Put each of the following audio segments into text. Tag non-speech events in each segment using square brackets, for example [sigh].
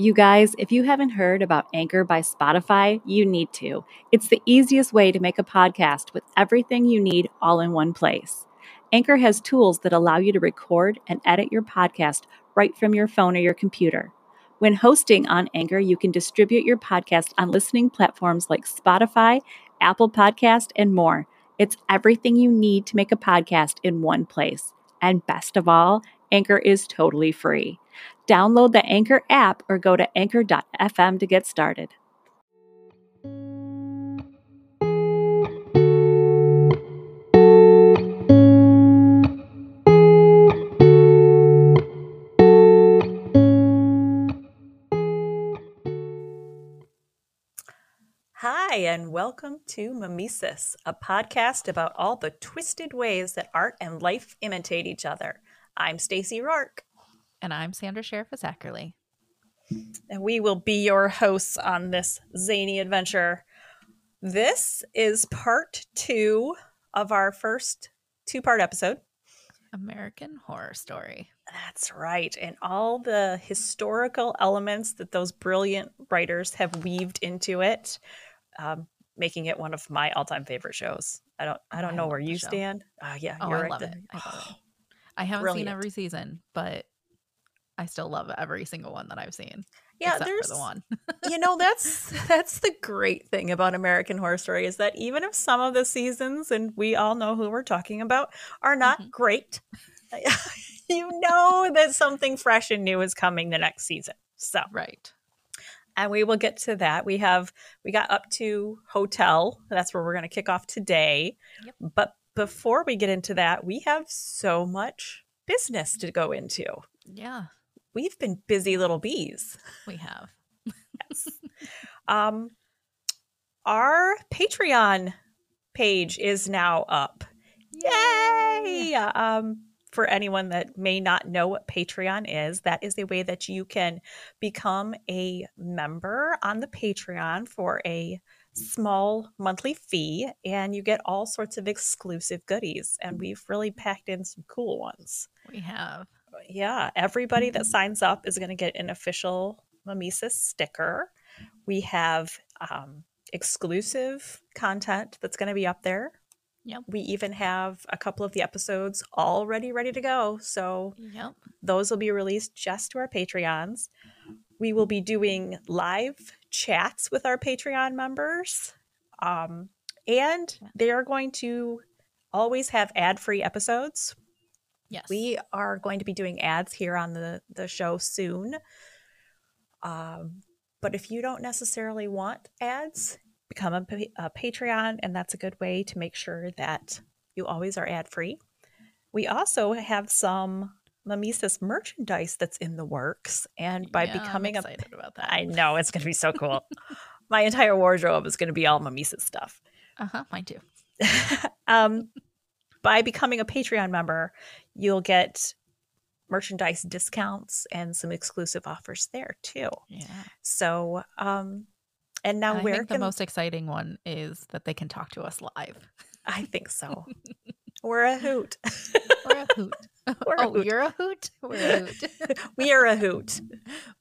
You guys, if you haven't heard about Anchor by Spotify, you need to. It's the easiest way to make a podcast with everything you need all in one place. Anchor has tools that allow you to record and edit your podcast right from your phone or your computer. When hosting on Anchor, you can distribute your podcast on listening platforms like Spotify, Apple Podcast, and more. It's everything you need to make a podcast in one place. And best of all, Anchor is totally free. Download the Anchor app or go to anchor.fm to get started. Hi, and welcome to Mimesis, a podcast about all the twisted ways that art and life imitate each other. I'm Stacy Rourke, And I'm Sandra Sheriff Zachary. and we will be your hosts on this zany adventure. This is part two of our first two part episode. American Horror Story. That's right. And all the historical elements that those brilliant writers have weaved into it, um, making it one of my all time favorite shows. I don't I don't I know where you stand. Uh, yeah, Oh, you're I right love. I love it. I haven't Brilliant. seen every season, but I still love every single one that I've seen. Yeah, there's the one. you know that's [laughs] that's the great thing about American Horror Story is that even if some of the seasons and we all know who we're talking about are not Mhm. great, [laughs] you know that something fresh and new is coming the next season. So, right. and we will get to that. We have we got up to hotel. That's where we're going to kick off today. Yep. But before we get into that, we have so much business to go into. Yeah, We've been busy little bees. we have. Yes. um, our Patreon page is now up. Yay! Um, for anyone that may not know what Patreon is, that is a way that you can become a member on the Patreon for a small monthly fee and you get all sorts of exclusive goodies. And we've really packed in some cool ones We have. Yeah, everybody that signs up is going to get an official Mimesis sticker. We have um, exclusive content that's going to be up there. Yep. We even have a couple of the episodes already ready to go. So Yep. those will be released just to our Patreons. We will be doing live chats with our Patreon members. Um, and they are going to always have ad free episodes. Yes. We are going to be doing ads here on the, the show soon. Um, but if you don't necessarily want ads, become a, a Patreon, and that's a good way to make sure that you always are ad free. We also have some Mimesis merchandise that's in the works, and by Yeah, I'm becoming a excited about that. I know it's going to be so cool. [laughs] My entire wardrobe is going to be all Mimesis stuff. Uh huh. Mine too. [laughs] um, by becoming a Patreon member, you'll get merchandise discounts and some exclusive offers there too. Yeah. So, um, and now I think the most exciting one is that they can talk to us live. I think so? [laughs] We're a hoot. We're a hoot. [laughs] We're a oh, hoot. you're a hoot. We're a hoot. [laughs] we are a hoot.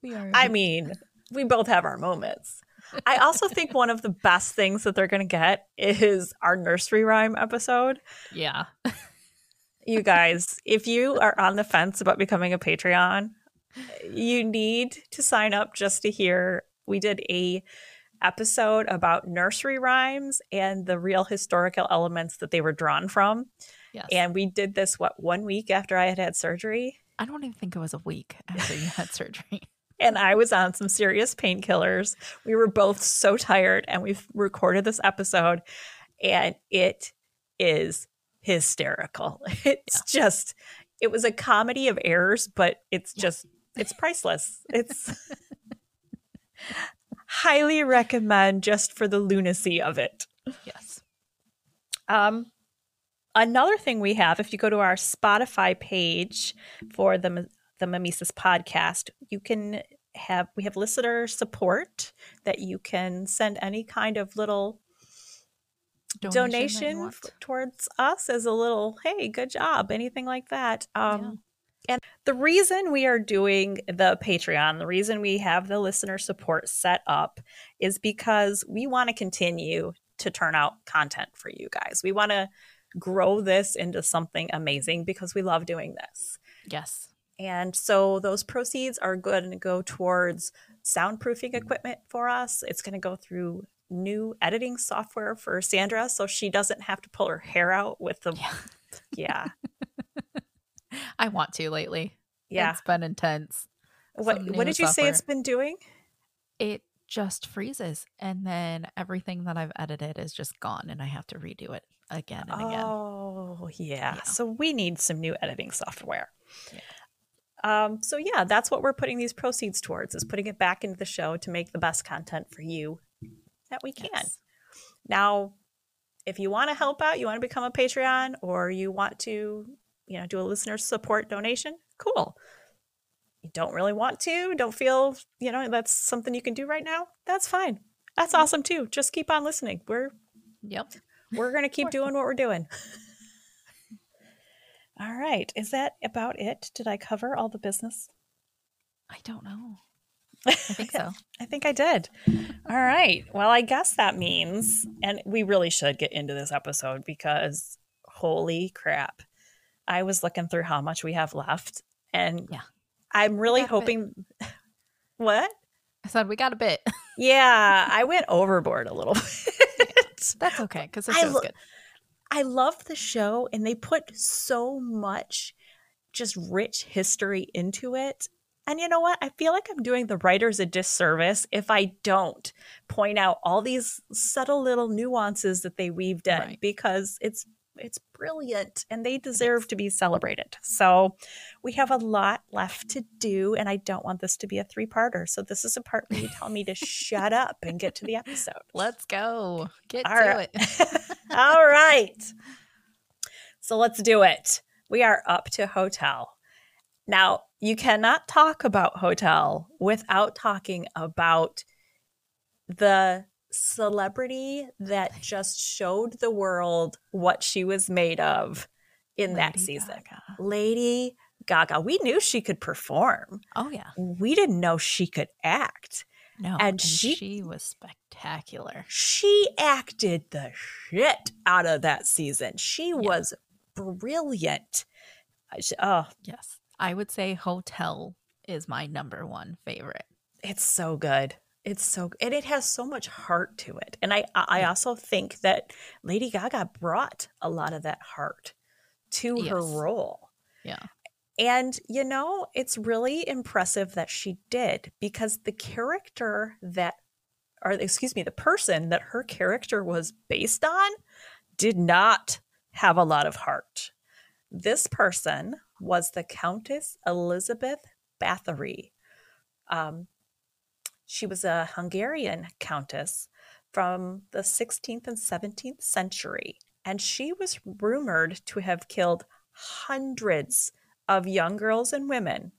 we are. a I hoot. mean, we both have our moments. I also think one of the best things that they're going to get is our nursery rhyme episode. yeah. You guys, if you are on the fence about becoming a Patreon, you need to sign up just to hear. We did a episode about nursery rhymes and the real historical elements that they were drawn from. Yes. And we did this what one week after I had had surgery, I don't even think it was a week after you had [laughs] surgery. and I was on some serious painkillers. We were both so tired, and we've recorded this episode, and it is hysterical. [laughs] It's just, it was a comedy of errors, but it's just, it's priceless. [laughs] It's highly recommend just for the lunacy of it. Yes. Um, another thing we have, if you go to our Spotify page for the the Mimesis podcast, you can have we have listener support that you can send any kind of little donation, f- towards us as a little hey, good job, anything like that. Um, and the reason we are doing the Patreon, the reason we have the listener support set up is because we want to continue to turn out content for you guys. We want to grow this into something amazing because we love doing this. Yes. And so those proceeds are going to go towards soundproofing equipment for us. It's going to go through new editing software for Sandra so she doesn't have to pull her hair out with the Yeah. yeah. [laughs] I want to lately. Yeah. It's been intense. What what did you say it's been doing? It just freezes and then everything that I've edited is just gone and I have to redo it again and again. Oh, yeah. Yeah. So we need some new editing software. Um, so yeah, that's what we're putting these proceeds towards is putting it back into the show to make the best content for you that we can. Yes. Now, if you want to help out, you want to become a Patreon or you want to, you know, do a listener support donation, cool. You don't really want to, don't feel, you know, that's something you can do right now, that's fine. That's awesome too. Just keep on listening. We're Yep. we're going to keep doing what we're doing. [laughs] All right. Is that about it? Did I cover all the business? I don't know. I think [laughs] so. I think I did. All right. Well, I guess that means, and we really should get into this episode because holy crap. I was looking through how much we have left, and Yeah. I'm really got a bit. hoping. [laughs] What? I said we got a bit. [laughs] Yeah, I went overboard a little bit. That's okay because the I show's lo- good. I love the show, and they put so much just rich history into it. And you know what? I feel like I'm doing the writers a disservice if I don't point out all these subtle little nuances that they weaved in Right. because it's it's brilliant and they deserve to be celebrated. So we have a lot left to do, and I don't want this to be a three-parter. So this is a part where you tell me to shut up and get to the episode. [laughs] Let's go. Get All to right. it. [laughs] All right. So let's do it. We are up to hotel. Now, you cannot talk about hotel without talking about the celebrity that just showed the world what she was made of in that season. Gaga. Lady Gaga. We knew she could perform. Oh yeah. We didn't know she could act. No. And And, she- she, was spectacular. she acted the shit out of that season. She was brilliant. Oh, Yes. I would say Hotel is my number one favorite. it's so good. It's so and it has so much heart to it. And I I also think that Lady Gaga brought a lot of that heart to her role. Yeah. And you know, it's really impressive that she did because the character that or excuse me, the person that her character was based on did not have a lot of heart. This person was the Countess Elizabeth Bathory. Um, she was a Hungarian countess from the 16th and 17th century, and she was rumored to have killed hundreds of young girls and women.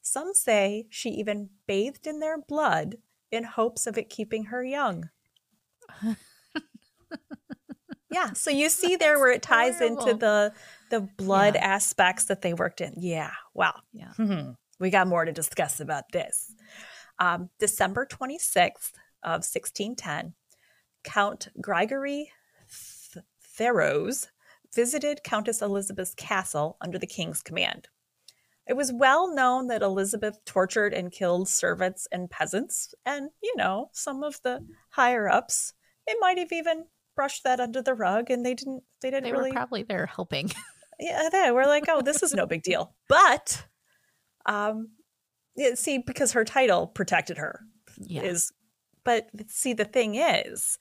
Some say she even bathed in their blood in hopes of it keeping her young. [laughs] yeah, so you see there where it ties into the the blood Yeah. aspects that they worked in. Yeah, wow. Yeah. Mm-hmm. We got more to discuss about this. Um, December 26th of 1610, Count Gregory Th- Thurzo visited Countess Elizabeth's castle under the king's command. It was well known that Elizabeth tortured and killed servants and peasants, and, you know, some of the higher ups, It might have even brushed that under the rug and they didn't they didn't They really were probably there helping. [laughs] yeah, they were like, oh, this is no big deal. [laughs] But, um, yeah, see, because her title protected her yeah. is, but see, the thing is,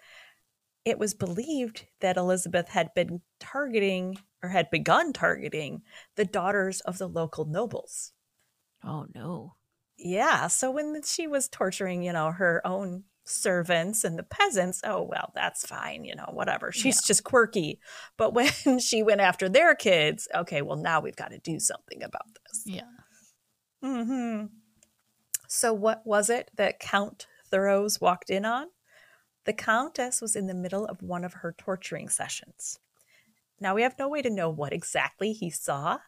it was believed that Elizabeth had been targeting or had begun targeting the daughters of the local nobles. oh no. Yeah, so when she was torturing, you know, her own servants and the peasants, oh well, that's fine, you know, whatever. She's Yeah. just quirky. But [laughs] when she went after their kids, okay, well now we've got to do something about this. Yeah. hmm So what was it that Count Thurzo walked in on? The Countess was in the middle of one of her torturing sessions. Now we have no way to know what exactly he saw,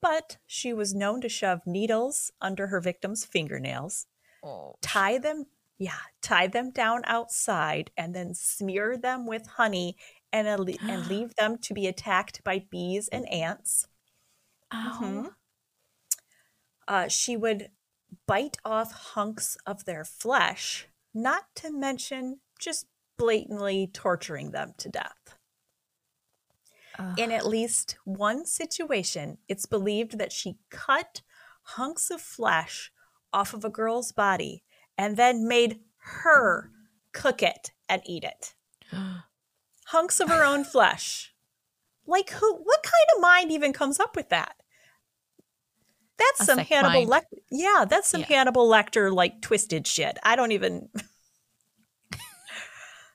but she was known to shove needles under her victims' fingernails, Oh, tie them, yeah, tie them down outside, and then smear them with honey and, a- and [gasps] leave them to be attacked by bees and ants. ow. Mhm. Uh, she would bite off hunks of their flesh, not to mention just blatantly torturing them to death. Ugh. In at least one situation, it's believed that she cut hunks of flesh off of a girl's body and then made her cook it and eat it. [gasps] Hunks of her own flesh. Like who what kind of mind even comes up with that? That's A some Hannibal. Lecter. Yeah, that's some Yeah. Hannibal Lecter like twisted shit. I don't even [laughs]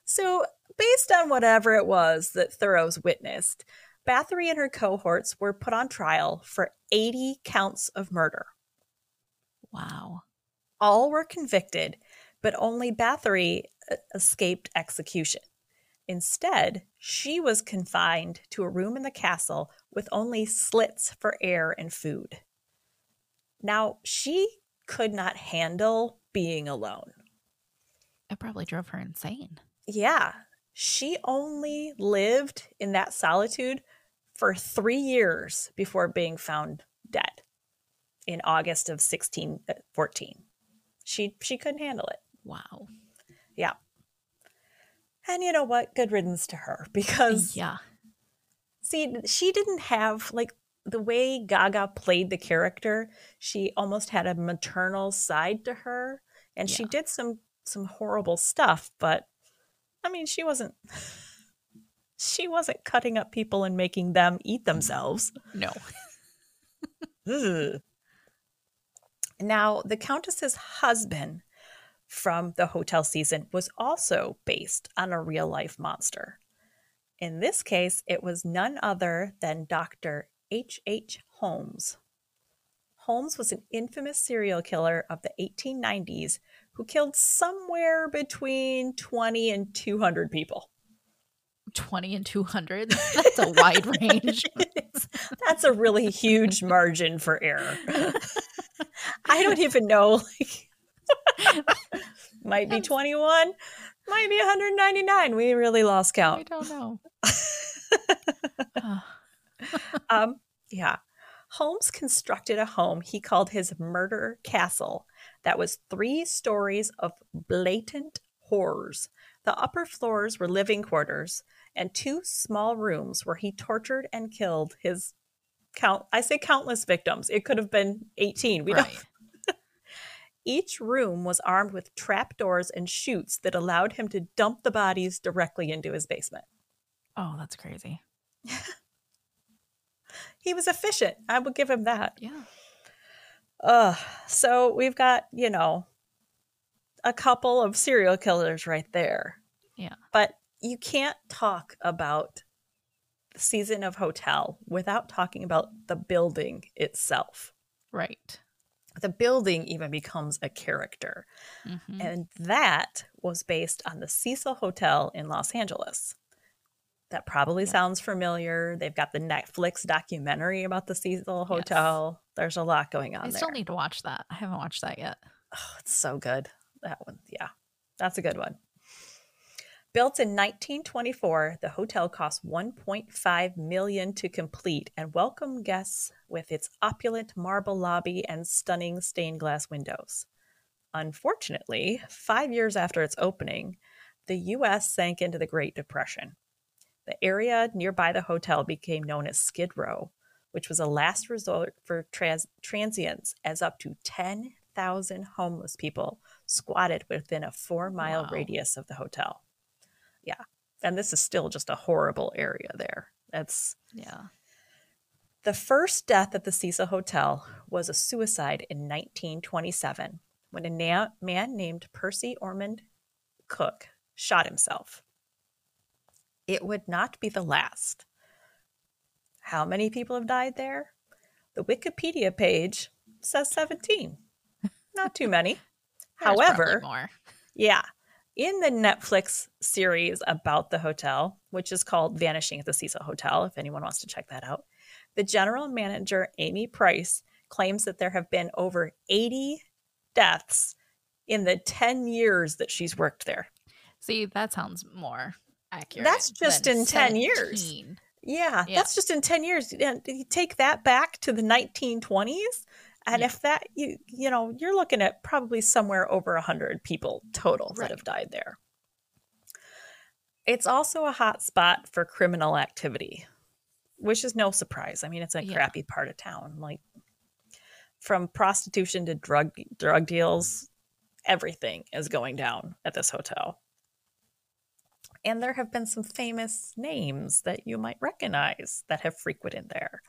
So, based on whatever it was that Thurzo witnessed, Bathory and her cohorts were put on trial for 80 counts of murder. wow. All were convicted, but only Bathory uh, escaped execution. Instead, she was confined to a room in the castle with only slits for air and food. Now, she could not handle being alone. It probably drove her insane. Yeah, she only lived in that solitude for three years before being found dead in August of 1614. She she couldn't handle it. Wow. Yeah. And you know what? Good riddance to her [laughs] because Yeah. see, she didn't have like the way Gaga played the character, she almost had a maternal side to her and she did some some horrible stuff, but I mean, she wasn't [laughs] she wasn't cutting up people and making them eat themselves. No. [laughs] Now, the Countess's husband from the hotel season was also based on a real life monster. In this case, it was none other than Dr. H. H. Holmes. Holmes was an infamous serial killer of the 1890s who killed somewhere between 20 and 200 people. 20 and 200. That's a wide [laughs] range. That's a really huge margin for error. [laughs] I don't [laughs] even know. Like, [laughs] might be 21, might be 199. We really lost count. I don't know. [laughs] Um, yeah. Holmes constructed a home he called his murder castle that was three stories of blatant horrors. The upper floors were living quarters, and two small rooms where he tortured and killed his count. I say countless victims. It could have been 18. We don't right. Each room was armed with trapdoors and chutes that allowed him to dump the bodies directly into his basement. Oh, that's crazy. [laughs] He was efficient. I will give him that. Yeah. Ugh. So we've got, you know, a couple of serial killers right there. Yeah. But you can't talk about the season of Hotel without talking about the building itself. Right. The building even becomes a character. Mhm. And that was based on the Cecil Hotel in Los Angeles. That probably Yeah. sounds familiar. They've got the Netflix documentary about the Cecil Hotel. There's a lot going on I there. still need to watch that. I haven't watched that yet. Oh, it's so good. That one. Yeah. That's a good one. Built in 1924, the hotel cost 1.5 million to complete and welcome guests with its opulent marble lobby and stunning stained glass windows. Unfortunately, 5 years after its opening, the US sank into the Great Depression. The area nearby the hotel became known as Skid Row, which was a last resort for trans- transients as up to 10,000 homeless people squatted within a 4-mile Wow. radius of the hotel. Yeah. And this is still just a horrible area there. That's Yeah. the first death at the Cecil Hotel was a suicide in 1927 when a na- man named Percy Ormond Cook shot himself. It would not be the last. How many people have died there? The Wikipedia page says 17. Not too many. [laughs] However, more. yeah. In the Netflix series about the hotel, which is called Vanishing at the Cecil Hotel, if anyone wants to check that out, The general manager, Amy Price, claims that there have been over 80 deaths in the 10 years that she's worked there. See, that sounds more accurate. That's just in 10 years. Yeah, Yeah. that's just in 10 years. Take that back to the 1920s, and Yeah. if that you you know, you're looking at probably somewhere over 100 people total Right. that have died there. It's also a hot spot for criminal activity, which is no surprise. I mean, it's a Yeah. crappy part of town. Like from prostitution to drug drug deals, everything is going down at this hotel. And there have been some famous names that you might recognize that have frequented there,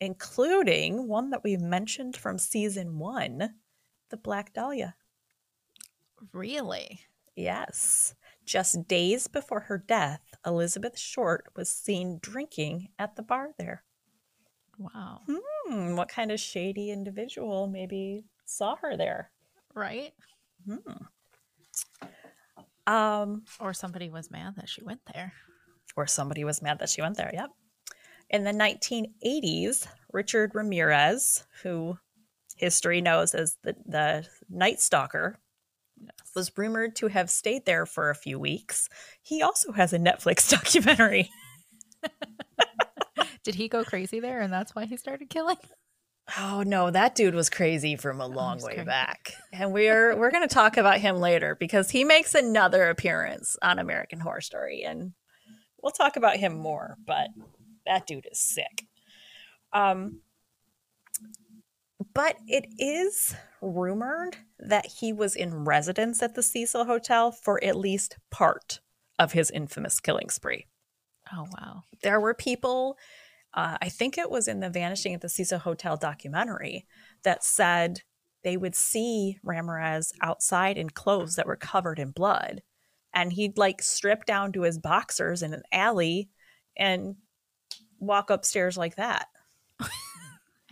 including one that we've mentioned from season one, the Black Dahlia. Really? Yes. Just days before her death, Elizabeth Short was seen drinking at the bar there. Wow. Hmm, what kind of shady individual maybe saw her there? Right? Hmm. Um, Or somebody was mad that she went there. or somebody was mad that she went there. Yep. In the 1980s, Richard Ramirez, who history knows as the, the Night Stalker, Yes. was rumored to have stayed there for a few weeks. He also has a Netflix [laughs] documentary. [laughs] Did he go crazy there and that's why he started killing? Oh no, that dude was crazy from a Oh, long way crazy. back. And we're we're going to talk about him later because he makes another appearance on American Horror Story and we'll talk about him more, but that dude is sick. Um but it is rumored that he was in residence at the Cecil Hotel for at least part of his infamous killing spree Oh wow. there were people uh, i think it was in the vanishing at the cecil hotel documentary that said they would see ramirez outside in clothes that were covered in blood and he'd like strip down to his boxers in an alley and walk upstairs like that. [laughs]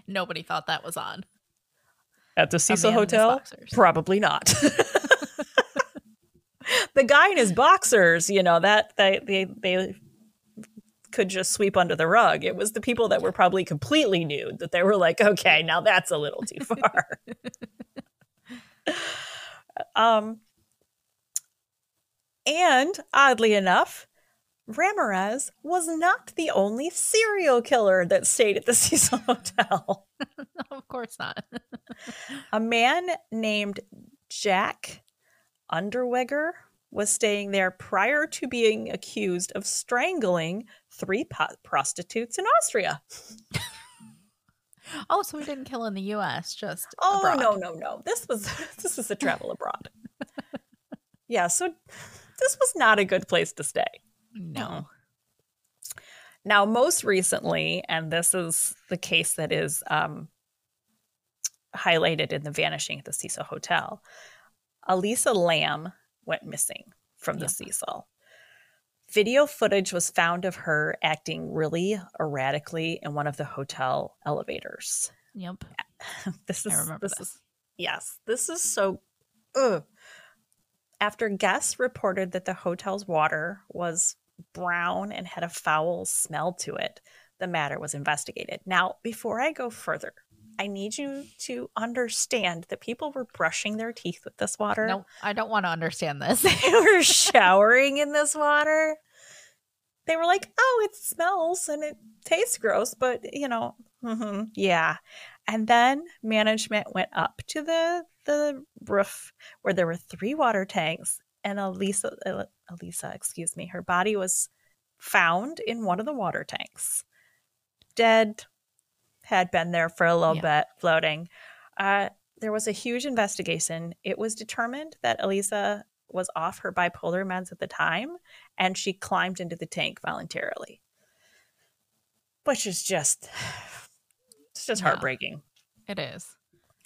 Nobody thought that was on. at the cecil man in his hotel? probably not. [laughs] The guy in his boxers you know that they they, they could just sweep under the rug. It was the people that were probably completely nude that they were like okay now that's a little too far. [laughs] Um and oddly enough ramirez was not the only serial killer that stayed at the [laughs] cecil hotel [laughs] of course not. [laughs] a man named Jack Unterweger was staying there prior to being accused of strangling three po- prostitutes in Austria. oh, so he didn't kill in the US, just Oh abroad. no, no, no. This was this was a travel abroad. yeah, so this was not a good place to stay. No. Now, most recently, and this is the case that is um, highlighted in The Vanishing at the Cecil Hotel, Elisa Lam went missing from the Yep. Cecil. Video footage was found of her acting really erratically in one of the hotel elevators. Yep. [laughs] this is I remember this this. is yes, this is so. Ugh. After guests reported that the hotel's water was brown and had a foul smell to it, the matter was investigated. Now, before I go further, I need you to understand that people were brushing their teeth with this water. No, I don't want to understand this. [laughs] They were showering in this water. They were like, oh, it smells and it tastes gross, but you know, mhm, yeah. And then management went up to the the roof where there were three water tanks, and Elisa, uh, Elisa, excuse me, her body was found in one of the water tanks, dead. Had been there for a little Yeah. bit, floating. Uh, there was a huge investigation. It was determined that Elisa was off her bipolar meds at the time, and she climbed into the tank voluntarily, which is just [sighs] it's just Yeah. heartbreaking. it is.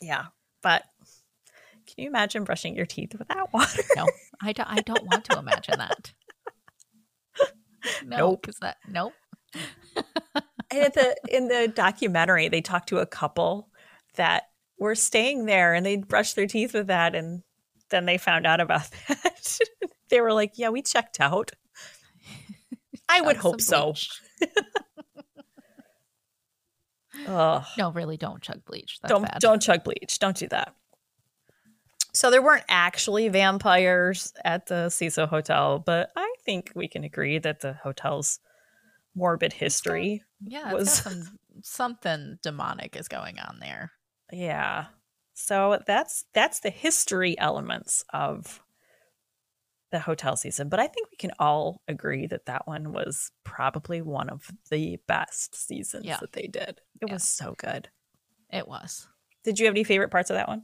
Yeah, but can you imagine brushing your teeth with that [laughs] water? No, I don't. I don't want to imagine that. No, Nope. 'cause that nope. and at the [laughs] in the documentary, they talked to a couple that were staying there, and they brushed their teeth with that, and then they found out about [laughs] that. they were like, "Yeah, we checked out." I would hope so. No, really, don't chug bleach. That's don't bad. don't chug bleach. Don't do that. So there weren't actually vampires at the Cecil Hotel, but I think we can agree that the hotel's morbid history. yeah, was- some something demonic is going on there. Yeah. So that's that's the history elements of the hotel season, but I think we can all agree that that one was probably one of the best seasons Yeah. that they did. It Yeah. was so good. It was. Did you have any favorite parts of that one?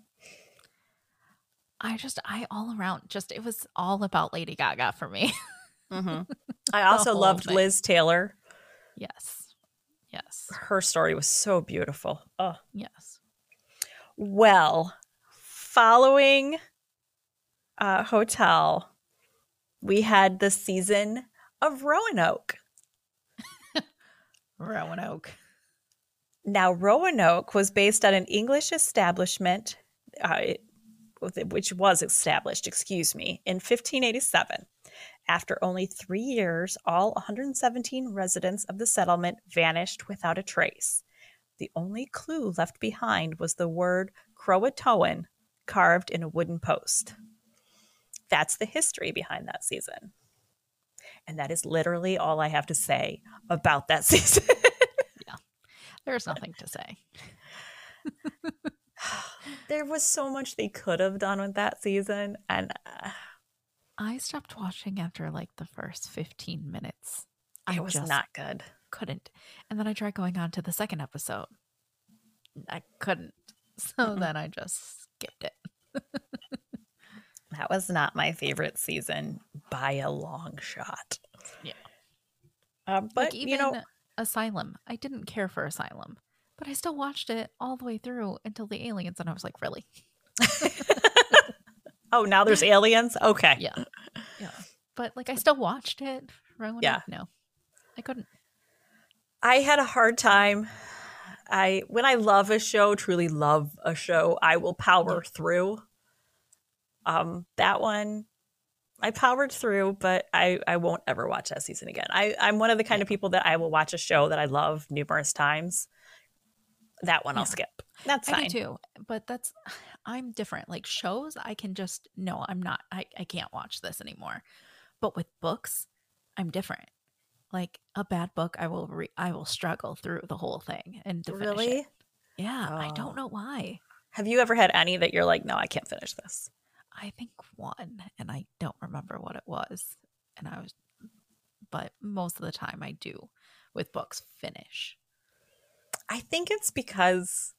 I just, I all around, just it was all about Lady Gaga for me. Mm-hmm. [laughs] I also loved thing. Liz Taylor. yes, yes, Her story was so beautiful. Oh, yes. well, following uh, Hotel, we had the season of Roanoke. [laughs] Roanoke. Now, Roanoke was based on an English establishment, uh, it- which was established, excuse me, in 1587. After only three years, all 117 residents of the settlement vanished without a trace. The only clue left behind was the word Croatoan carved in a wooden post. That's the history behind that season. And that is literally all I have to say about that [laughs] season. Yeah, there's nothing to say. [laughs] there was so much they could have done with that season and uh, I stopped watching after like the first 15 minutes. it I was not good couldn't. And then I tried going on to the second episode. I couldn't. [laughs] So then I just skipped it. [laughs] that was not my favorite season by a long shot Yeah. um, but like even you know Asylum. I didn't care for Asylum, but I still watched it all the way through until the aliens and I was like, really? [laughs] oh now there's aliens okay Yeah. Yeah. But like I still watched it. Yeah. No. I couldn't. i had a hard time i when i love a show truly love a show i will power through um that one I powered through, but I, I won't ever watch that season again. I, I'm one of the kind of people that I will watch a show that I love numerous times. That one I'll skip. That's I fine. too. But that's [sighs] I'm different. Like shows, I can just no, I'm not I, I can't watch this anymore. But with books, I'm different. Like a bad book, I will re- I will struggle through the whole thing and finish it. Really? Yeah, I Oh. don't know why. Have you ever had any that you're like, no, I can't finish this? I think one, and I don't remember what it was. And I was, but most of the time I do with books finish. I think it's because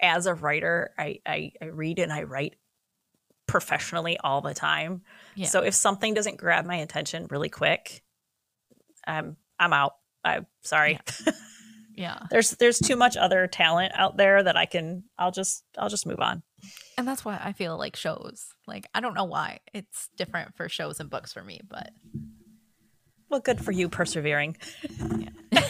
as a writer, I, I, I read and I write professionally all the time. Yeah. So if something doesn't grab my attention really quick, um, I'm out. I'm sorry. [laughs] Yeah. there's there's too much other talent out there that I can I'll just I'll just move on. And that's why I feel like shows. Like I don't know why it's different for shows and books for me, but Well, good for you persevering. yeah. [laughs]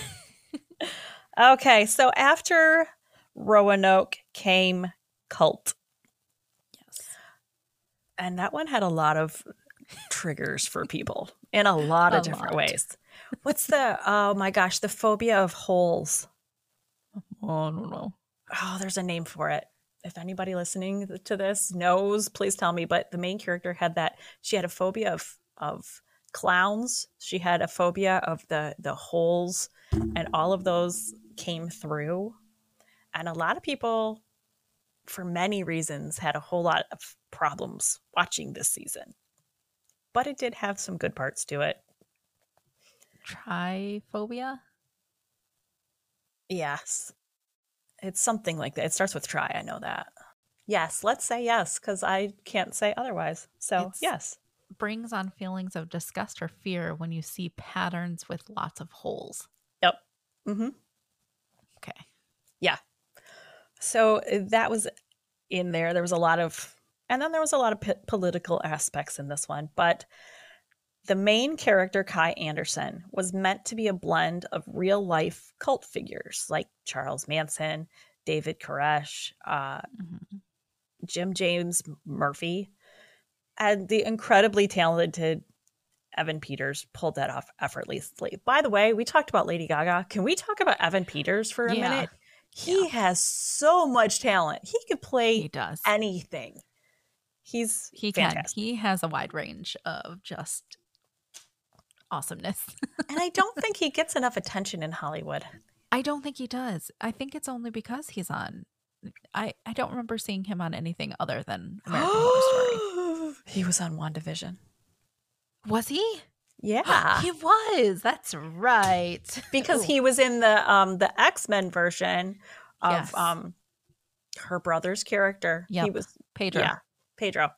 Okay, so after Roanoke came Cult, yes. and that one had a lot of triggers for people in a lot of A different lot. ways. What's the oh my gosh, the phobia of holes? Oh, I don't know. Oh, there's a name for it. If anybody listening to this knows, please tell me. But the main character had that. She had a phobia of of clowns. She had a phobia of the the holes, and all of those came through. And a lot of people, for many reasons, had a whole lot of problems watching this season. But it did have some good parts to it. Triphobia? Yes. It's something like that. It starts with try. I know that. Yes, let's say yes, because I can't say otherwise. So, It's- yes. Brings on feelings of disgust or fear when you see patterns with lots of holes. Yep. hmm Okay. Yeah. So uh, that was in there. There was a lot of, and then there was a lot of p- political aspects in this one. But the main character, Kai Anderson, was meant to be a blend of real life cult figures like Charles Manson, David Koresh, uh, Mhm. Jim James Murphy, and the incredibly talented Evan Peters pulled that off effortlessly. By the way, we talked about Lady Gaga. Can we talk about Evan Peters for a Yeah. minute? He Yeah. has so much talent. He could play He does. anything. He's He can. He has a wide range of just awesomeness. [laughs] and I don't think he gets enough attention in Hollywood. I don't think he does. I think it's only because he's on. I I don't remember seeing him on anything other than American Horror Story. [gasps] he was on WandaVision. Was he? Yeah. [gasps] he was. That's right. because he was in the um the X-Men version of Yes. um her brother's character. He was Pedro. yeah, Pedro.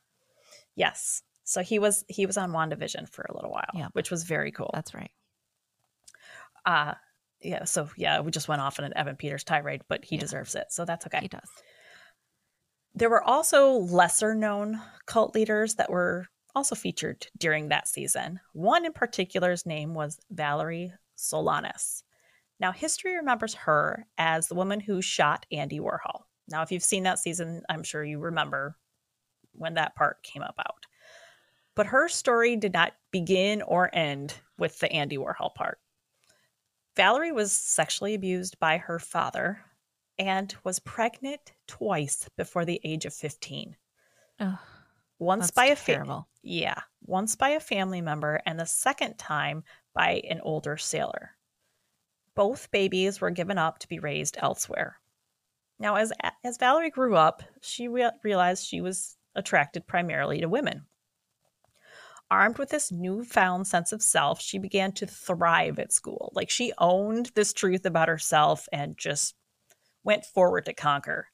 Yes. So he was he was on WandaVision for a little while, Yep. which was very cool. That's right. Uh yeah, so yeah, we just went off on an Evan Peters tirade, but he Yeah. deserves it. So that's okay. He does. There were also lesser known cult leaders that were also featured during that season. One in particular's name was Valerie Solanas. Now, history remembers her as the woman who shot Andy Warhol. Now, if you've seen that season, I'm sure you remember when that part came about. But her story did not begin or end with the Andy Warhol part. Valerie was sexually abused by her father and was pregnant twice before the age of 15. Ugh, Once that's by a family. yeah, once by a family member and the second time by an older sailor. Both babies were given up to be raised elsewhere. Now, as as Valerie grew up, she re- realized she was attracted primarily to women. Armed with this newfound sense of self, she began to thrive at school. Like she owned this truth about herself and just went forward to conquer.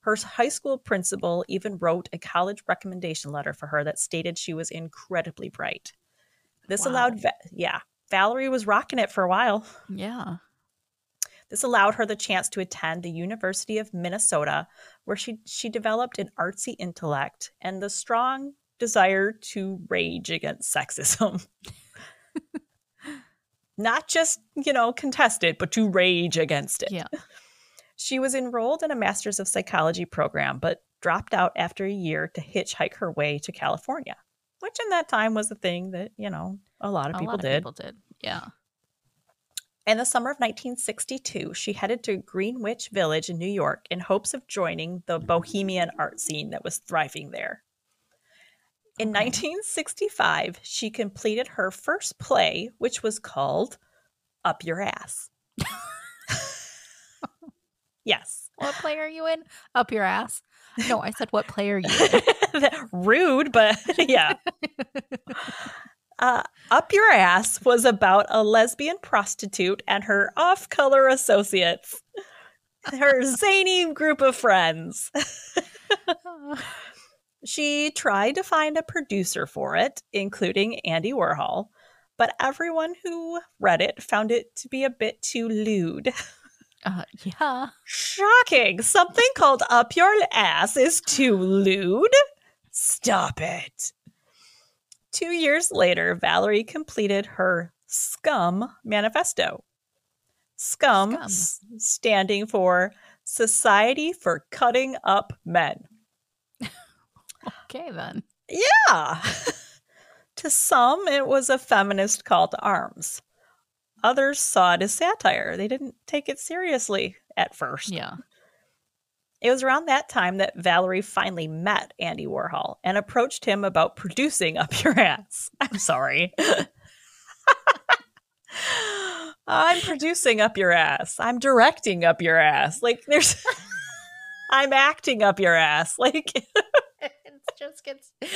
Her high school principal even wrote a college recommendation letter for her that stated she was incredibly bright. This Wow. allowed, Va- yeah, Valerie was rocking it for a while. Yeah. This allowed her the chance to attend the University of Minnesota, where she, she developed an artsy intellect and the strong desire to rage against sexism. [laughs] Not just, you know, contest it, but to rage against it. Yeah. She was enrolled in a Master's of Psychology program, but dropped out after a year to hitchhike her way to California, which in that time was a thing that, you know, a lot of a people lot of did. people did. Yeah. In the summer of 1962, she headed to Greenwich Village in New York in hopes of joining the bohemian art scene that was thriving there. In Okay. 1965, she completed her first play, which was called Up Your Ass. [laughs] yes. What play are you in? Up your ass. No, I said what play are you in? [laughs] Rude, but [laughs] yeah. Uh, Up Your Ass was about a lesbian prostitute and her off color associates, her [laughs] zany group of friends. She tried to find a producer for it, including Andy Warhol, but everyone who read it found it to be a bit too lewd. Uh, yeah. Shocking! Something called Up Your Ass is too lewd? Stop it. Two years later, Valerie completed her SCUM manifesto. SCUM, Scum. s- standing for Society for Cutting Up Men. Okay then. Yeah. [laughs] to some, it was a feminist call to arms. Others saw it as satire. They didn't take it seriously at first. Yeah. It was around that time that Valerie finally met Andy Warhol and approached him about producing Up Your Ass. [laughs] I'm sorry. I'm producing Up Your Ass. I'm directing Up Your Ass. Like, there's. [laughs] I'm acting up your ass. Like, [laughs] just gets [laughs]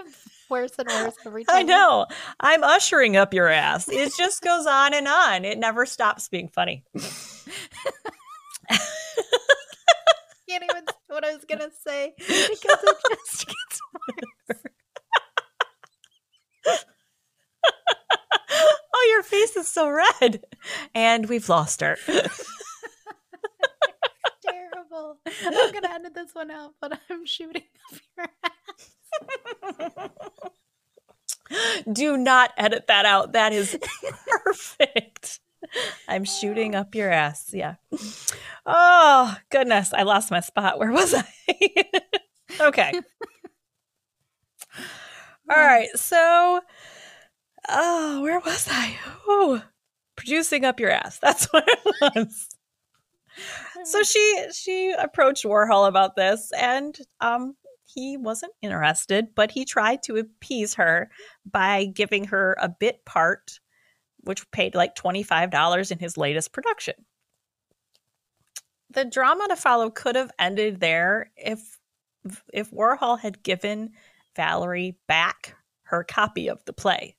[laughs] worse and worse every time. I know. I'm ushering up your ass. It just goes on and on. It never stops being funny. [laughs] Can't even what I was gonna say because it just gets worse. oh, your face is so red. And we've lost her. Terrible. I'm not gonna edit this one out, but [laughs] I'm shooting up your ass. Do not edit that out. That is [laughs] perfect. I'm shooting up your ass. Yeah. [laughs] Oh, goodness. I lost my spot. Where was I? okay. All right. So, oh, where was I? Oh, producing up your ass. That's what it was. So she she approached Warhol about this, and um, he wasn't interested, but he tried to appease her by giving her a bit part, which paid like twenty five dollars in his latest production. The drama to follow could have ended there if if Warhol had given Valerie back her copy of the play.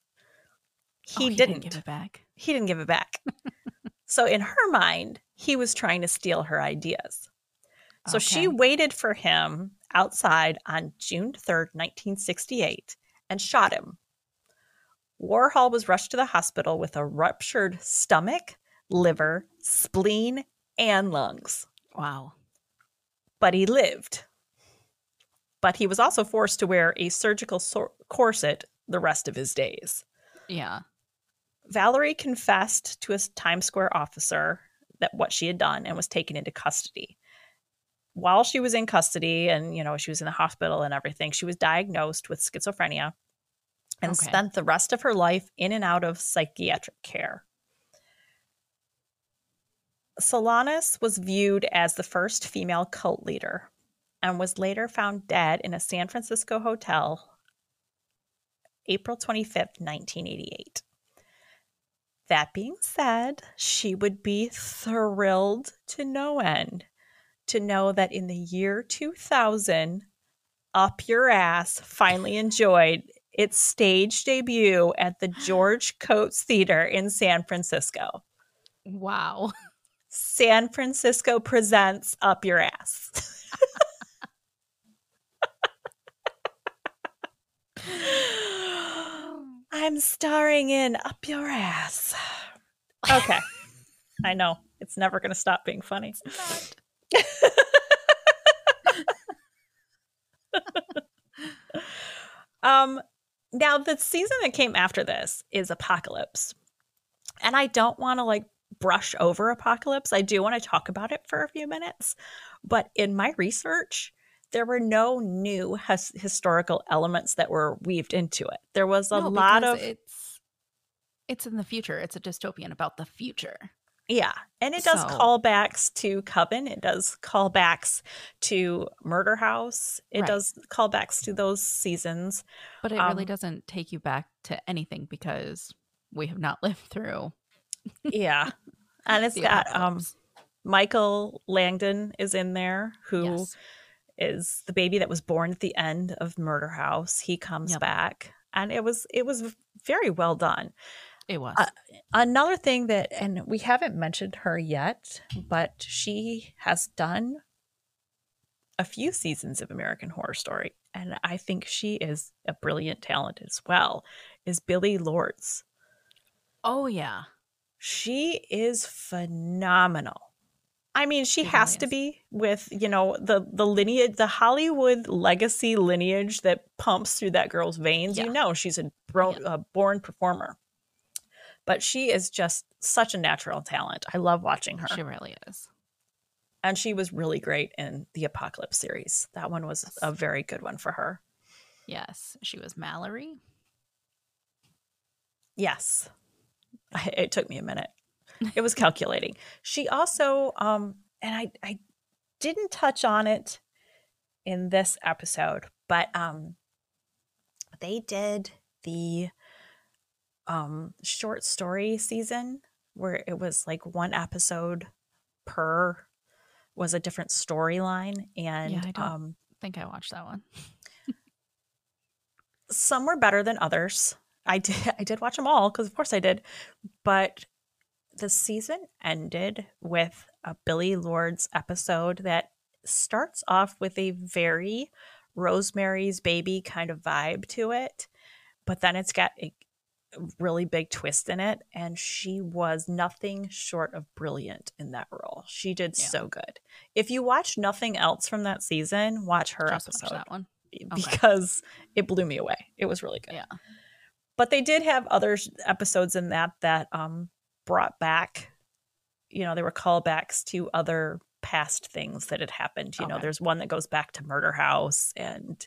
He, Oh, didn't. give it back. He didn't give it back. [laughs] so in her mind, he was trying to steal her ideas. So she waited for him outside on June 3rd, 1968, and shot him. Warhol was rushed to the hospital with a ruptured stomach, liver, spleen, and lungs, Wow. but he lived. But he was also forced to wear a surgical sor- corset the rest of his days. Yeah. Valerie confessed to a Times Square officer that what she had done and was taken into custody. While she was in custody and you know she was in the hospital and everything, she was diagnosed with schizophrenia and Okay. spent the rest of her life in and out of psychiatric care. Solanas was viewed as the first female cult leader and was later found dead in a San Francisco hotel April 25th, 1988. That being said, she would be thrilled to no end to know that in the year 2000, Up Your Ass finally enjoyed its stage debut at the George Coates Theater in San Francisco. Wow. [laughs] San Francisco presents Up Your Ass. [laughs] I'm starring in Up Your Ass. Okay. I know. It's never going to stop being funny. [laughs] um now the season that came after this is Apocalypse. And I don't want to like brush over Apocalypse. I do want to talk about it for a few minutes, but in my research there were no new his- historical elements that were weaved into it. There was a No, lot of it's it's in the future. It's a dystopian about the future. Yeah. And it does So- callbacks to Coven. It does callbacks to Murder House. It Right. does callbacks to those seasons. But it really Um, doesn't take you back to anything because we have not [laughs] lived through Yeah. [laughs] And it's the got um. Michael Langdon is in there who is the baby that was born at the end of Murder House. He comes Yep. back. And it was it was very well done. It was. Uh, Another thing that, and we haven't mentioned her yet, but she has done a few seasons of American Horror Story, and I think she is a brilliant talent as well. Is Billie Lourds? oh yeah. She is phenomenal. I mean, she has to be with you know the the lineage, the Hollywood legacy lineage that pumps through that girl's veins. Yeah. You know, she's a, bro- Yeah. a born performer. But she is just such a natural talent. I love watching her, She really is. and she was really great in the Apocalypse series. That one was Yes. a very good one for her. Yes. She was Mallory. Yes. I- [laughs] It took me a minute. It was calculating. she also um and I I didn't touch on it in this episode, but um they did the um short story season where it was like one episode per was a different storyline and I don't- um I think I watched that one. some were better than others. I did [laughs] I did watch them all because of course I did. But the season ended with a Billie Lourds episode that starts off with a very Rosemary's Baby kind of vibe to it, but then it's got a really big twist in it and she was nothing short of brilliant in that role. She did Yeah. so good. If you watch nothing else from that season, watch her Just episode that one. because it blew me away. It was really good. Yeah. But they did have other episodes in that that um brought back, you know, there were callbacks to other past things that had happened. You know, there's one that goes back to Murder House and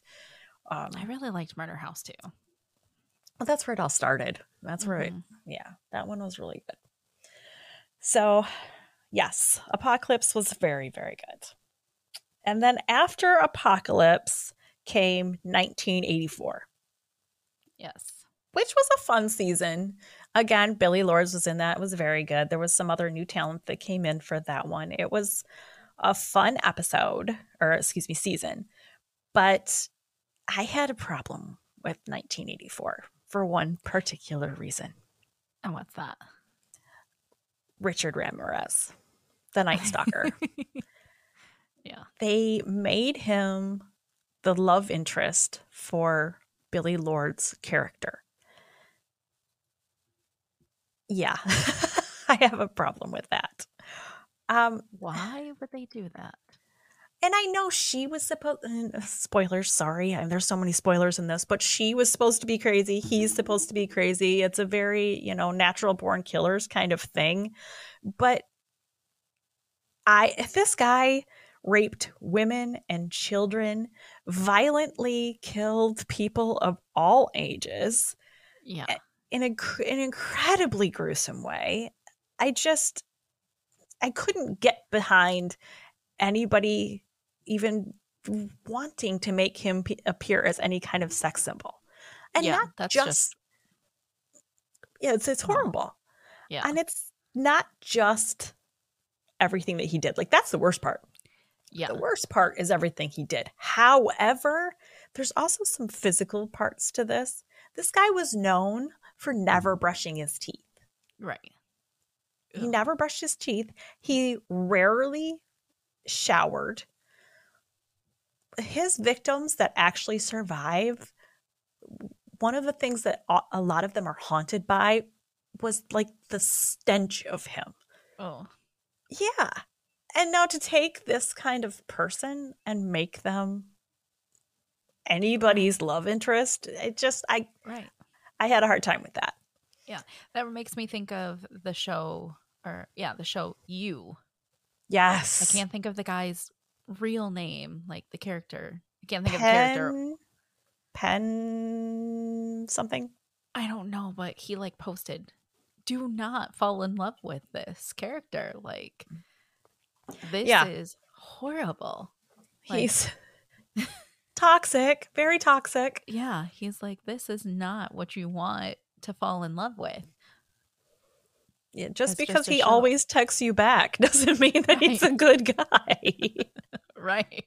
um I really liked Murder House too. well, that's where it all started. That's where it Mhm. yeah, that one was really good. So, Yes, Apocalypse was very, very good. And then after Apocalypse came 1984, Yes. which was a fun season. Again, Billie Lourds was in that. It was very good. There was some other new talent that came in for that one. It was a fun episode, or excuse me, season. But I had a problem with 1984 for one particular reason. And what's that? Richard Ramirez, the Night Stalker. [laughs] yeah. they made him the love interest for Billie Lourd's character. Yeah, [laughs] I have a problem with that. Um, Why would they do that? and I know she was supposed. Spoilers, sorry. I- There's so many spoilers in this, but she was supposed to be crazy. He's supposed to be crazy. It's a very, you know, natural born killers kind of thing. But I, if this guy raped women and children, violently killed people of all ages Yeah. In a an incredibly gruesome way. I just I couldn't get behind anybody even wanting to make him p- appear as any kind of sex symbol. And yeah. not that's just, just, yeah, it's it's horrible. yeah. And it's not just everything that he did. Like that's the worst part. yeah. The worst part is everything he did. However, there's also some physical parts to this. This guy was known for never brushing his teeth. Right. He Ugh. never brushed his teeth. He rarely showered. His victims that actually survive, one of the things that a- a lot of them are haunted by was like the stench of him. Oh. Yeah. And now to take this kind of person and make them anybody's love interest, it just I Right. I had a hard time with that. Yeah. That makes me think of the show, or yeah, the show You. Yes. I can't think of the guy's real name, like the character. I can't think of the character. Penn Penn something. I don't know, but he like posted, "Do not fall in love with this character. Like, this Yeah. is horrible." Like- He's [laughs] toxic, very toxic. Yeah, he's like, "This is not what you want to fall in love with." Yeah, just It's because just he show. always texts you back [laughs] doesn't mean that he's a good guy. [laughs] Right.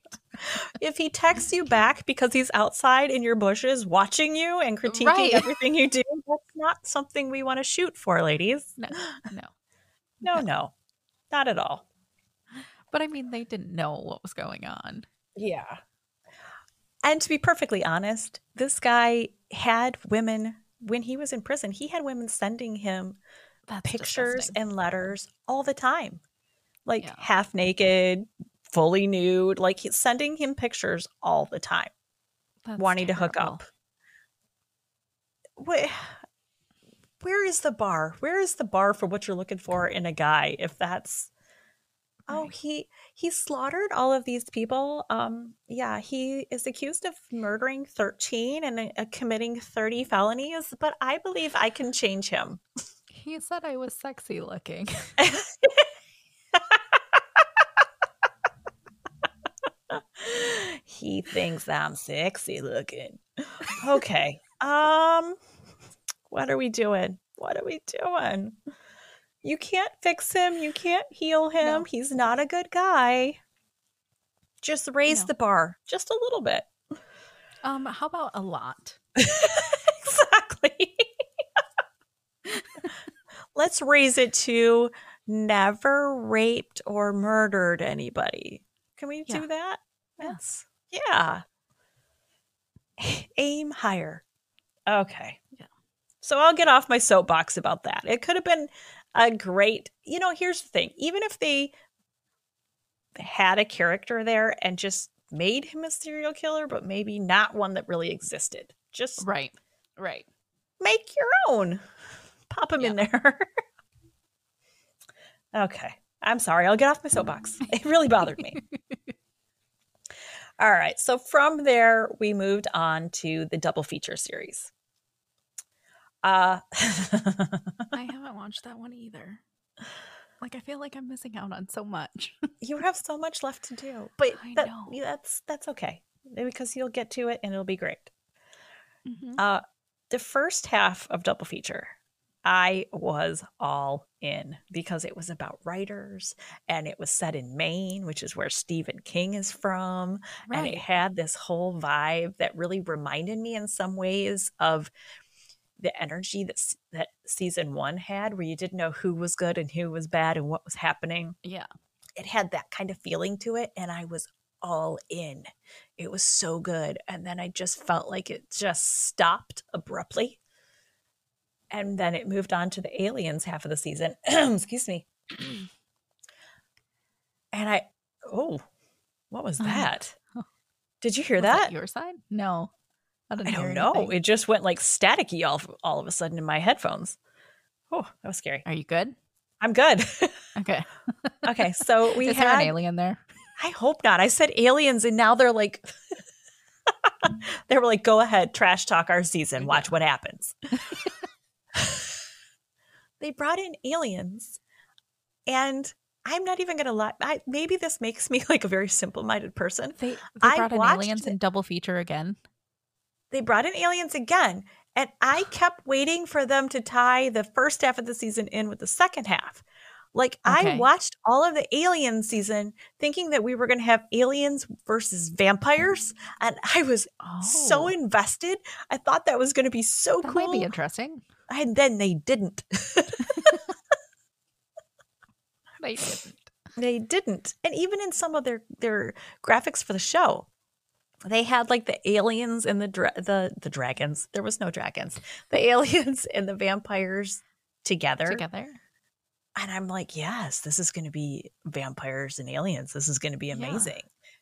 if he texts you back because he's outside in your bushes watching you and critiquing Right. everything you do, that's not something we want to shoot for, ladies. No, no. No, no, not at all. But I mean, they didn't know what was going on. Yeah. And to be perfectly honest, this guy had women when he was in prison, he had women sending him That's pictures disgusting. and letters all the time. Like Yeah. half naked, fully nude, like he's sending him pictures all the time, That's wanting to hook up. Where, where is the bar? Where is the bar for what you're looking for in a guy if that's Oh, Right. he he slaughtered all of these people. Um, yeah, he is accused of murdering thirteen and uh, committing thirty felonies. But I believe I can change him. He said I was sexy looking. [laughs] he thinks I'm sexy looking. Okay. Um, what are we doing? What are we doing? You can't fix him. You can't heal him. No. He's not a good guy. Just raise No. the bar just a little bit. Um, how about a lot? [laughs] exactly. [laughs] Let's raise it to never raped or murdered anybody. Can we Yeah. do that? Yeah. That's yeah. [laughs] Aim higher. Okay. Yeah. So I'll get off my soapbox about that. It could have been a great, you know, here's the thing. Even if they had a character there and just made him a serial killer, but maybe not one that really existed. Just Right. Right. make your own. Pop them in there. [laughs] okay. I'm sorry. I'll get off my soapbox. [laughs] It really bothered me. All right. So from there, we moved on to the double feature series. Uh, I [laughs] haven't watched that one either. Like I feel like I'm missing out on so much. [laughs] You have so much left to do, but I that, know. that's that's okay because you'll get to it and it'll be great. Mhm. Uh, the first half of Double Feature, I was all in because it was about writers and it was set in Maine, which is where Stephen King is from. And it had this whole vibe that really reminded me in some ways of the energy that, that season one had, where you didn't know who was good and who was bad and what was happening. Yeah. it had that kind of feeling to it and i was all in. It was so good and then i just felt like it just stopped abruptly. And then it moved on to the aliens half of the season. [clears throat] Excuse me. And i oh what was Uh, that? Did you hear Was that, your side? No. I i didn't hear don't know anything. it just went like staticky all, all of a sudden in my headphones oh that was scary Are you good? i'm good [laughs] Okay. okay so [laughs] we Is had an alien there? I hope not. I said aliens, and now they're like, [laughs] they were like, go ahead, trash talk our season, watch what happens. they brought in aliens, and I'm not even gonna lie. I, maybe this makes me like a very simple-minded person. They, they I brought in aliens it. in double feature again. They brought in aliens again, and I ah. kept waiting for them to tie the first half of the season in with the second half. Like I watched all of the alien season thinking that we were going to have aliens versus vampires mm. and I was Oh, so invested. I thought that was going to be so that cool. might be interesting. and then they didn't. [laughs] They didn't. they didn't. And even in some of their their graphics for the show, they had like the aliens and the dra- the the dragons. There was no dragons. The aliens [laughs] and the vampires together. Together. And I'm like, yes, this is going to be vampires and aliens. This is going to be Yeah. amazing.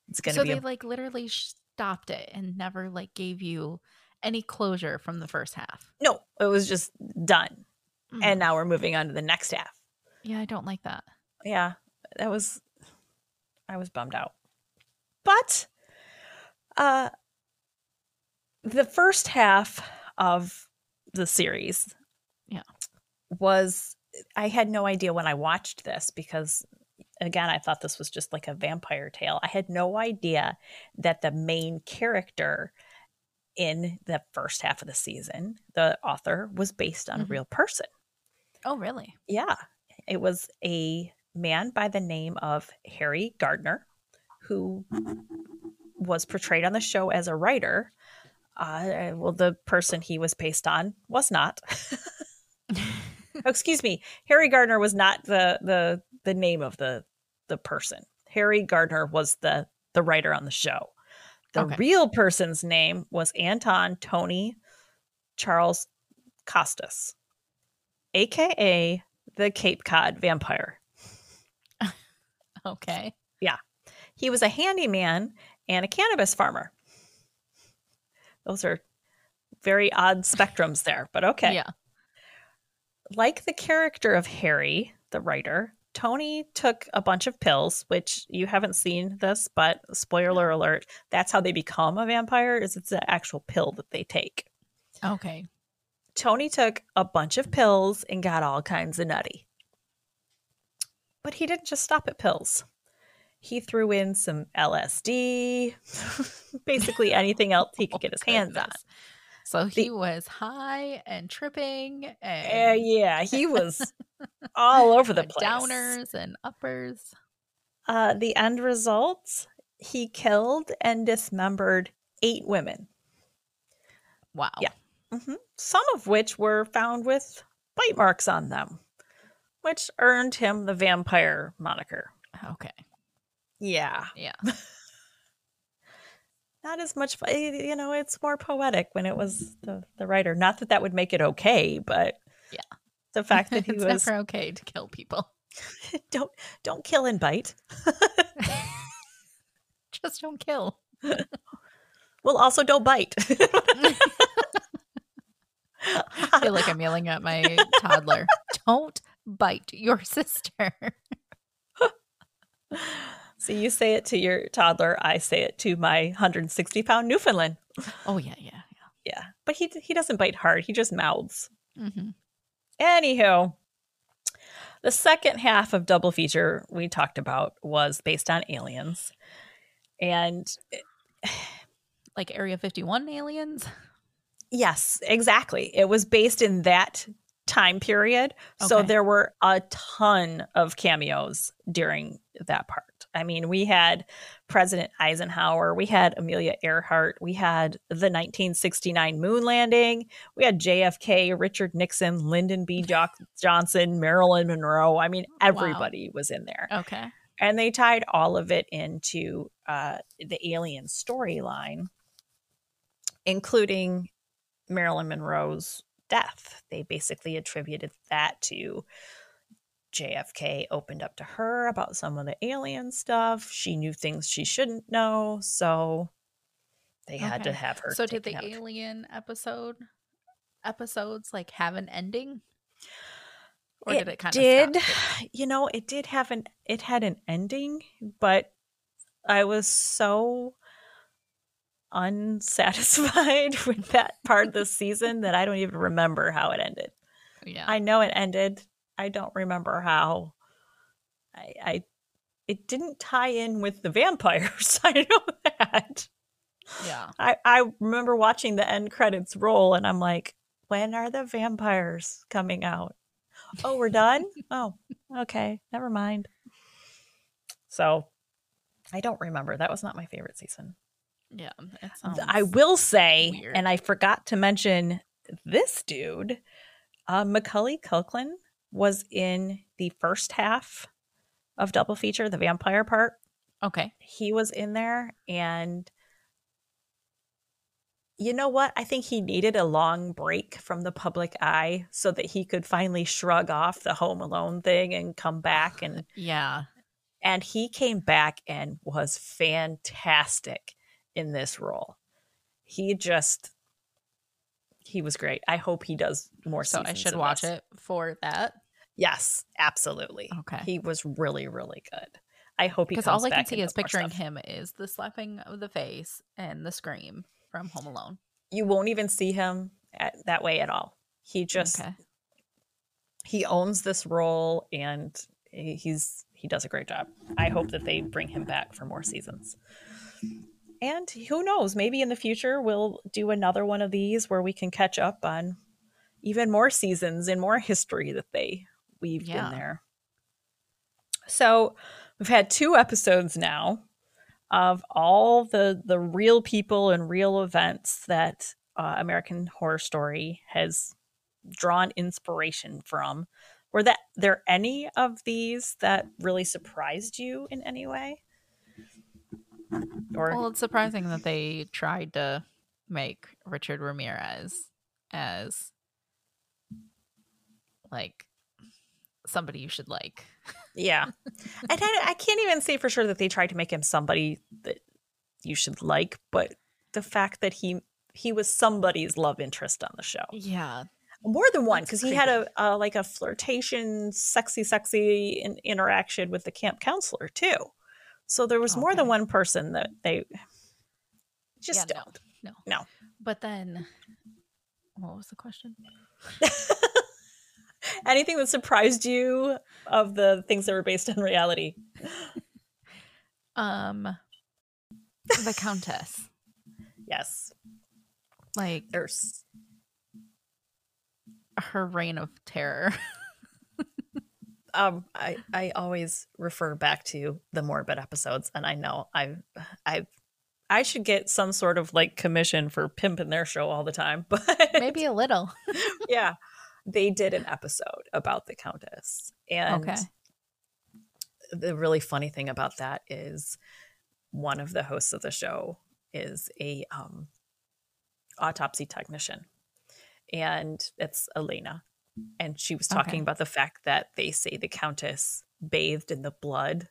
It's going to So be So they a- like literally stopped it and never like gave you any closure from the first half. no, it was just done. Mm. And now we're moving on to the next half. yeah, I don't like that. yeah that was i was bummed out but uh the first half of the series Yeah. was i had no idea when i watched this because again i thought this was just like a vampire tale i had no idea that the main character in the first half of the season the author was based on Mhm. a real person Oh, really? yeah, it was a man by the name of Harry Gardner, who was portrayed on the show as a writer. Uh, well, the person he was based on was not. Oh, [laughs] excuse me, Harry Gardner was not the the the name of the the person. Harry Gardner was the the writer on the show. The Okay. real person's name was Anton Tony Charles Costas, aka the Cape Cod vampire. [laughs] okay. Yeah. He was a handyman and a cannabis farmer. Those are very odd spectrums there, but okay. Yeah. Like the character of Harry, the writer, Tony took a bunch of pills, which you haven't seen this, but spoiler alert, that's how they become a vampire is it's an actual pill that they take. Okay. Tony took a bunch of pills and got all kinds of nutty. But he didn't just stop at pills. He threw in some LSD, [laughs] basically anything else he could get his [laughs] Oh, hands on. So he was high and tripping Uh, and yeah, he [laughs] was all over the uh, place. downers and uppers. Uh, the end results he killed and dismembered eight women, Wow. Yeah. hmm some of which were found with bite marks on them, which earned him the vampire moniker. Okay. Yeah. Yeah. [laughs] Not as much, you know, it's more poetic when it was the, the writer. Not that that would make it okay, but Yeah. the [laughs] fact that he it's was never okay to kill people. [laughs] don't don't kill and bite. Just don't kill. Well, also don't bite. I feel like I'm yelling at my toddler. Don't bite your sister. So you say it to your toddler, I say it to my 160 pound Newfoundland. Oh yeah, yeah, Yeah, but he he doesn't bite hard. He just mouths. yeah. hmm Anywho, The second half of Double Feature we talked about was based on aliens. And [sighs] like Area 51 aliens? yes, exactly. It was based in that time period. So there were a ton of cameos during that part. I mean, we had President Eisenhower, we had Amelia Earhart, we had the 1969 moon landing, we had JFK, Richard Nixon, Lyndon B. Jo- Johnson, Marilyn Monroe. I mean, everybody was in there. Okay. And they tied all of it into uh, the alien storyline, including Marilyn Monroe's death. They basically attributed that to JFK opened up to her about some of the alien stuff. She knew things she shouldn't know, so they had to have her. So did the out. alien episode episodes like have an ending? Or it did it kind did, of [sighs] you know, it did have an it had an ending, but I was so unsatisfied [laughs] with that part of the season that I don't even remember how it ended. Yeah. I know it ended. I don't remember how. I, I it didn't tie in with the vampires. [laughs] I know that. yeah. I, I remember watching the end credits roll and I'm like, when are the vampires coming out? Oh, we're done? [laughs] oh, okay. Never mind. So I don't remember. That was not my favorite season. Yeah. It Th- sounds I will say, weird. and I forgot to mention this dude, uh, Macaulay Culkin was in the first half of Double Feature, the vampire part. Okay. He was in there, and you know what? I think he needed a long break from the public eye so that he could finally shrug off the Home Alone thing and come back and [sighs] Yeah. and he came back and was fantastic in this role. He just he was great. I hope he does more So I should watch this. it for that. Yes, absolutely. Okay. He was really really good. I hope he Because all I can see is picturing him is the slapping of the face and the scream from Home Alone. You won't even see him at, that way at all. He just okay. he owns this role and he's he does a great job. I hope that they bring him back for more seasons. And who knows, maybe in the future we'll do another one of these where we can catch up on even more seasons and more history that they weaved Yeah. been there. So, we've had two episodes now of all the the real people and real events that uh, American Horror Story has drawn inspiration from. Were that there any of these that really surprised you in any way? Or Well, it's surprising that they tried to make Richard Ramirez as like somebody you should like. yeah, [laughs] and I, I can't even say for sure that they tried to make him somebody that you should like, but the fact that he he was somebody's love interest on the show, Yeah. more than one, because he had a, a like a flirtation, sexy, sexy in, interaction with the camp counselor too. So there was oh, more than one person that they just Yeah, don't. no. No. But then what was the question? [laughs] [laughs] Anything that surprised you of the things that were based on reality? Um the Countess. Yes, Like there's her reign of terror. [laughs] um I I always refer back to the morbid episodes and I know I I I should get some sort of like commission for pimping their show all the time [laughs] but Maybe a little. yeah they did an episode about the countess. And Okay. the really funny thing about that is one of the hosts of the show is a um, autopsy technician. And it's Alaina. And she was talking Okay. about the fact that they say the countess bathed in the blood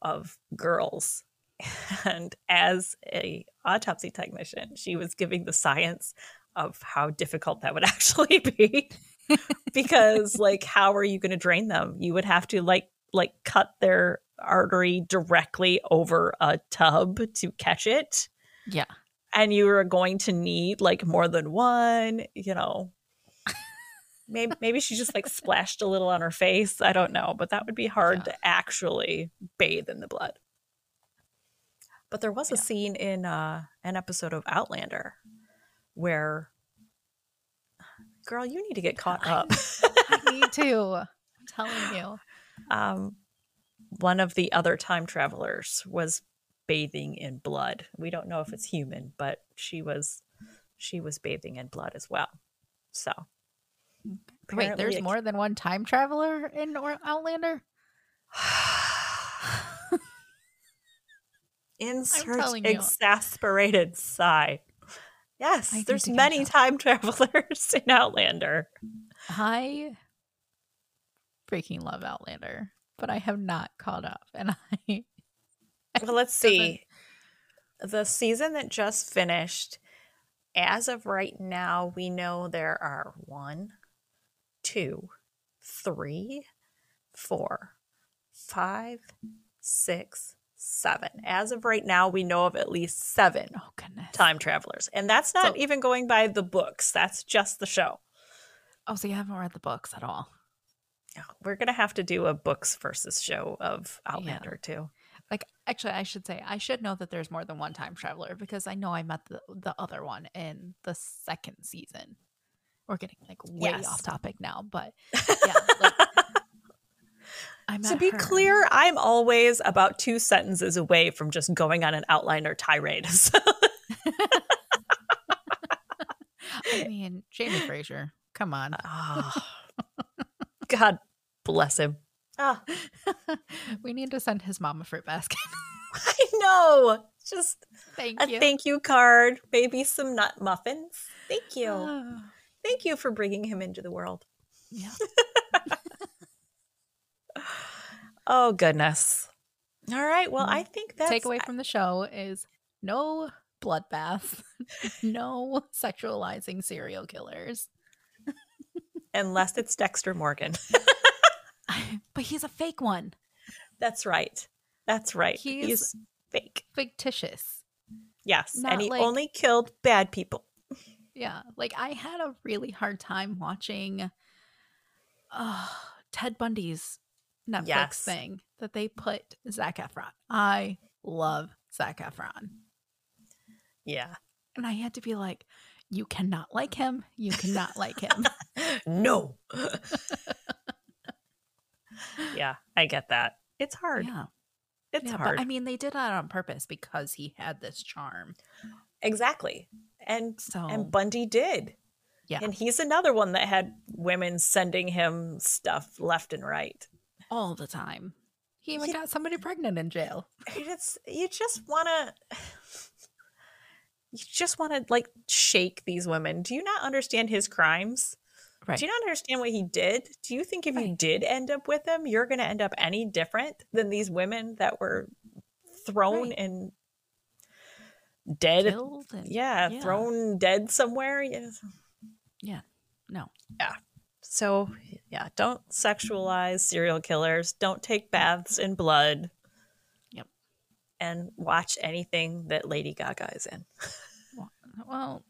of girls. [laughs] And as a autopsy technician she was giving the science of how difficult that would [laughs] actually be [laughs] because like how are you going to drain them you would have to like like cut their artery directly over a tub to catch it Yeah. and you are going to need like more than one you know [laughs] maybe maybe she just like splashed a little on her face. I don't know, but that would be hard Yeah. to actually bathe in the blood. But there was a scene in uh, an episode of Outlander where, girl, you need to get caught up. [laughs] I need to. I'm telling you. um, one of the other time travelers was bathing in blood. We don't know if it's human, but she was she was bathing in blood as well. So Wait, there's it- more than one time traveler in or- Outlander? [sighs] [laughs] Insert you. exasperated sigh. Yes, I there's many time [laughs] travelers in Outlander. I freaking love Outlander, but I have not caught up. And [laughs] I Well, let's see. The season that just finished, as of right now, we know there are one, two, three, four, five, six, seven. As of right now, we know of at least seven oh goodness. time travelers. And that's not So- even going by the books, that's just the show. Oh, so you haven't read the books at all. We're going to have to do a books versus show of Yeah. Outlander, too. Like actually I should say I should know that there's more than one time traveler because I know I met the, the other one in the second season. We're getting like way Yes. off topic now, but [laughs] yeah. Like, I To be her. clear, I'm always about two sentences away from just going on an Outlander tirade. [laughs] So- I mean, Jamie Fraser, come on. Ah. [laughs] God bless him. Ah, [laughs] we need to send his mom a fruit basket. I know. Just Thank a you. thank you card, maybe some nut muffins. Thank you. Ah, Thank you for bringing him into the world. yeah. Oh, goodness. All right. Well, I think that's Takeaway from the show is no bloodbaths, [laughs] no sexualizing serial killers. unless it's Dexter Morgan. [laughs] but he's a fake one, That's right. That's right. He's- He's fake. fictitious. Yes. not and he like- only killed bad people. [laughs] Yeah, like I had a really hard time watching uh, Ted Bundy's Netflix Yes. thing that they put Zac Efron. I love Zac Efron. Yeah. And I had to be like, you cannot like him. You cannot like him. [laughs] no. yeah, I get that. It's hard. yeah. It's yeah, hard. But I mean, they did that on purpose because he had this charm. exactly. And So, and Bundy did. yeah, And he's another one that had women sending him stuff left and right. All the time. He even He- got somebody pregnant in jail. [laughs] It's you just want to [sighs] you just want to like shake these women. Do you not understand his crimes? Right. Do you not understand what he did? Do you think if you did end up with him, you're going to end up any different than these women that were thrown Right. and dead? And, Yeah, yeah. thrown dead somewhere. Yes. no. So, yeah, don't sexualize serial killers. Don't take baths in blood. Yep. And watch anything that Lady Gaga is in. Well,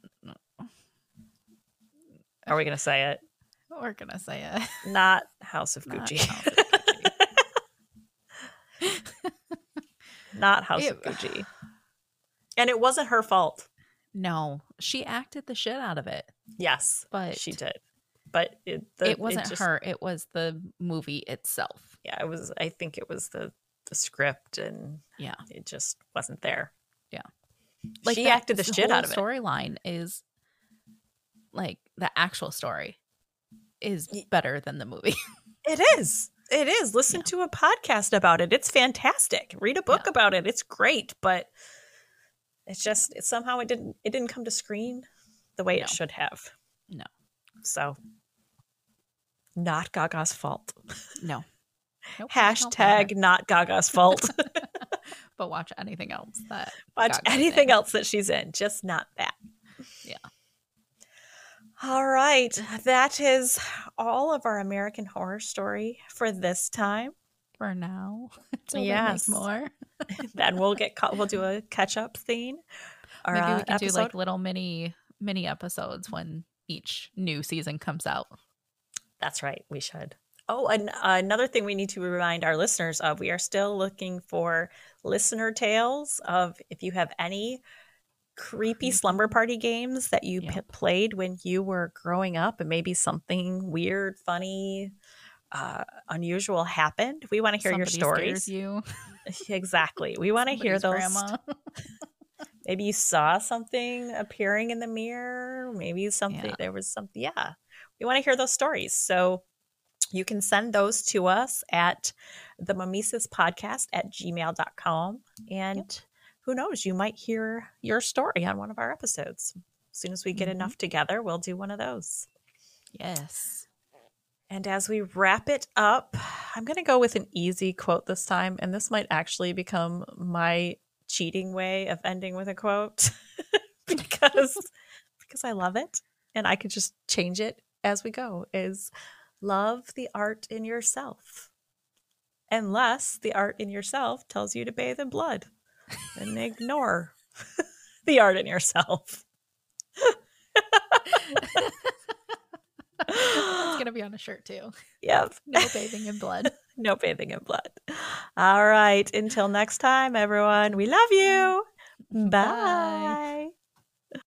Are we going to say it? we're gonna say it. Not House of Not Gucci. House of Gucci. [laughs] [laughs] Not House of Gucci. [sighs] And it wasn't her fault. No, she acted the shit out of it, Yes, but she did. But it, the, it wasn't just- her. It was the movie itself. Yeah, it was. I think it was the the script, and Yeah. it just wasn't there. Yeah. Like she that- acted the shit whole out of it. Storyline is like the actual story is better than the movie. [laughs] It is. It is. Listen Yeah. to a podcast about it. It's fantastic. Read a book Yeah. about it. It's great, but it's just it, somehow it didn't it didn't come to screen the way No. it should have. No. So not Gaga's fault. no. [laughs] Nope, I don't blame Hashtag not Gaga's fault. [laughs] [laughs] But watch anything else that Watch Gaga's anything in. else that she's in, just not that. Yeah. All right. That is all of our American horror story for this time. for now. Until Yes. more. then we'll get caught. We'll do a catch up scene. Or, Maybe we can do like little mini mini episodes when each new season comes out. That's right. We should. Oh, and another thing we need to remind our listeners of we are still looking for listener tales of if you have any creepy slumber party games that you Yep. p- played when you were growing up and maybe something weird, funny, uh, unusual happened. We want to hear your stories. you. [laughs] exactly. We [laughs] want to hear those. grandma. [laughs] Maybe you saw something appearing in the mirror. Maybe something, Yeah. there was something. Yeah. We want to hear those stories. So you can send those to us at the Mimesis podcast at gmail.com. And who knows, you might hear your story on one of our episodes. As soon as we get Mhm. enough together, we'll do one of those. yes. And as we wrap it up, I'm going to go with an easy quote this time. And this might actually become my cheating way of ending with a quote [laughs] because because I love it and I could just change it as we go is love the art in yourself. Unless the art in yourself tells you to bathe in blood. and [laughs] ignore [laughs] the art in yourself. It's gonna be on a shirt too. Yep. No bathing in blood. [laughs] no bathing in blood. All right. Until next time, everyone. We love you. Bye. Bye.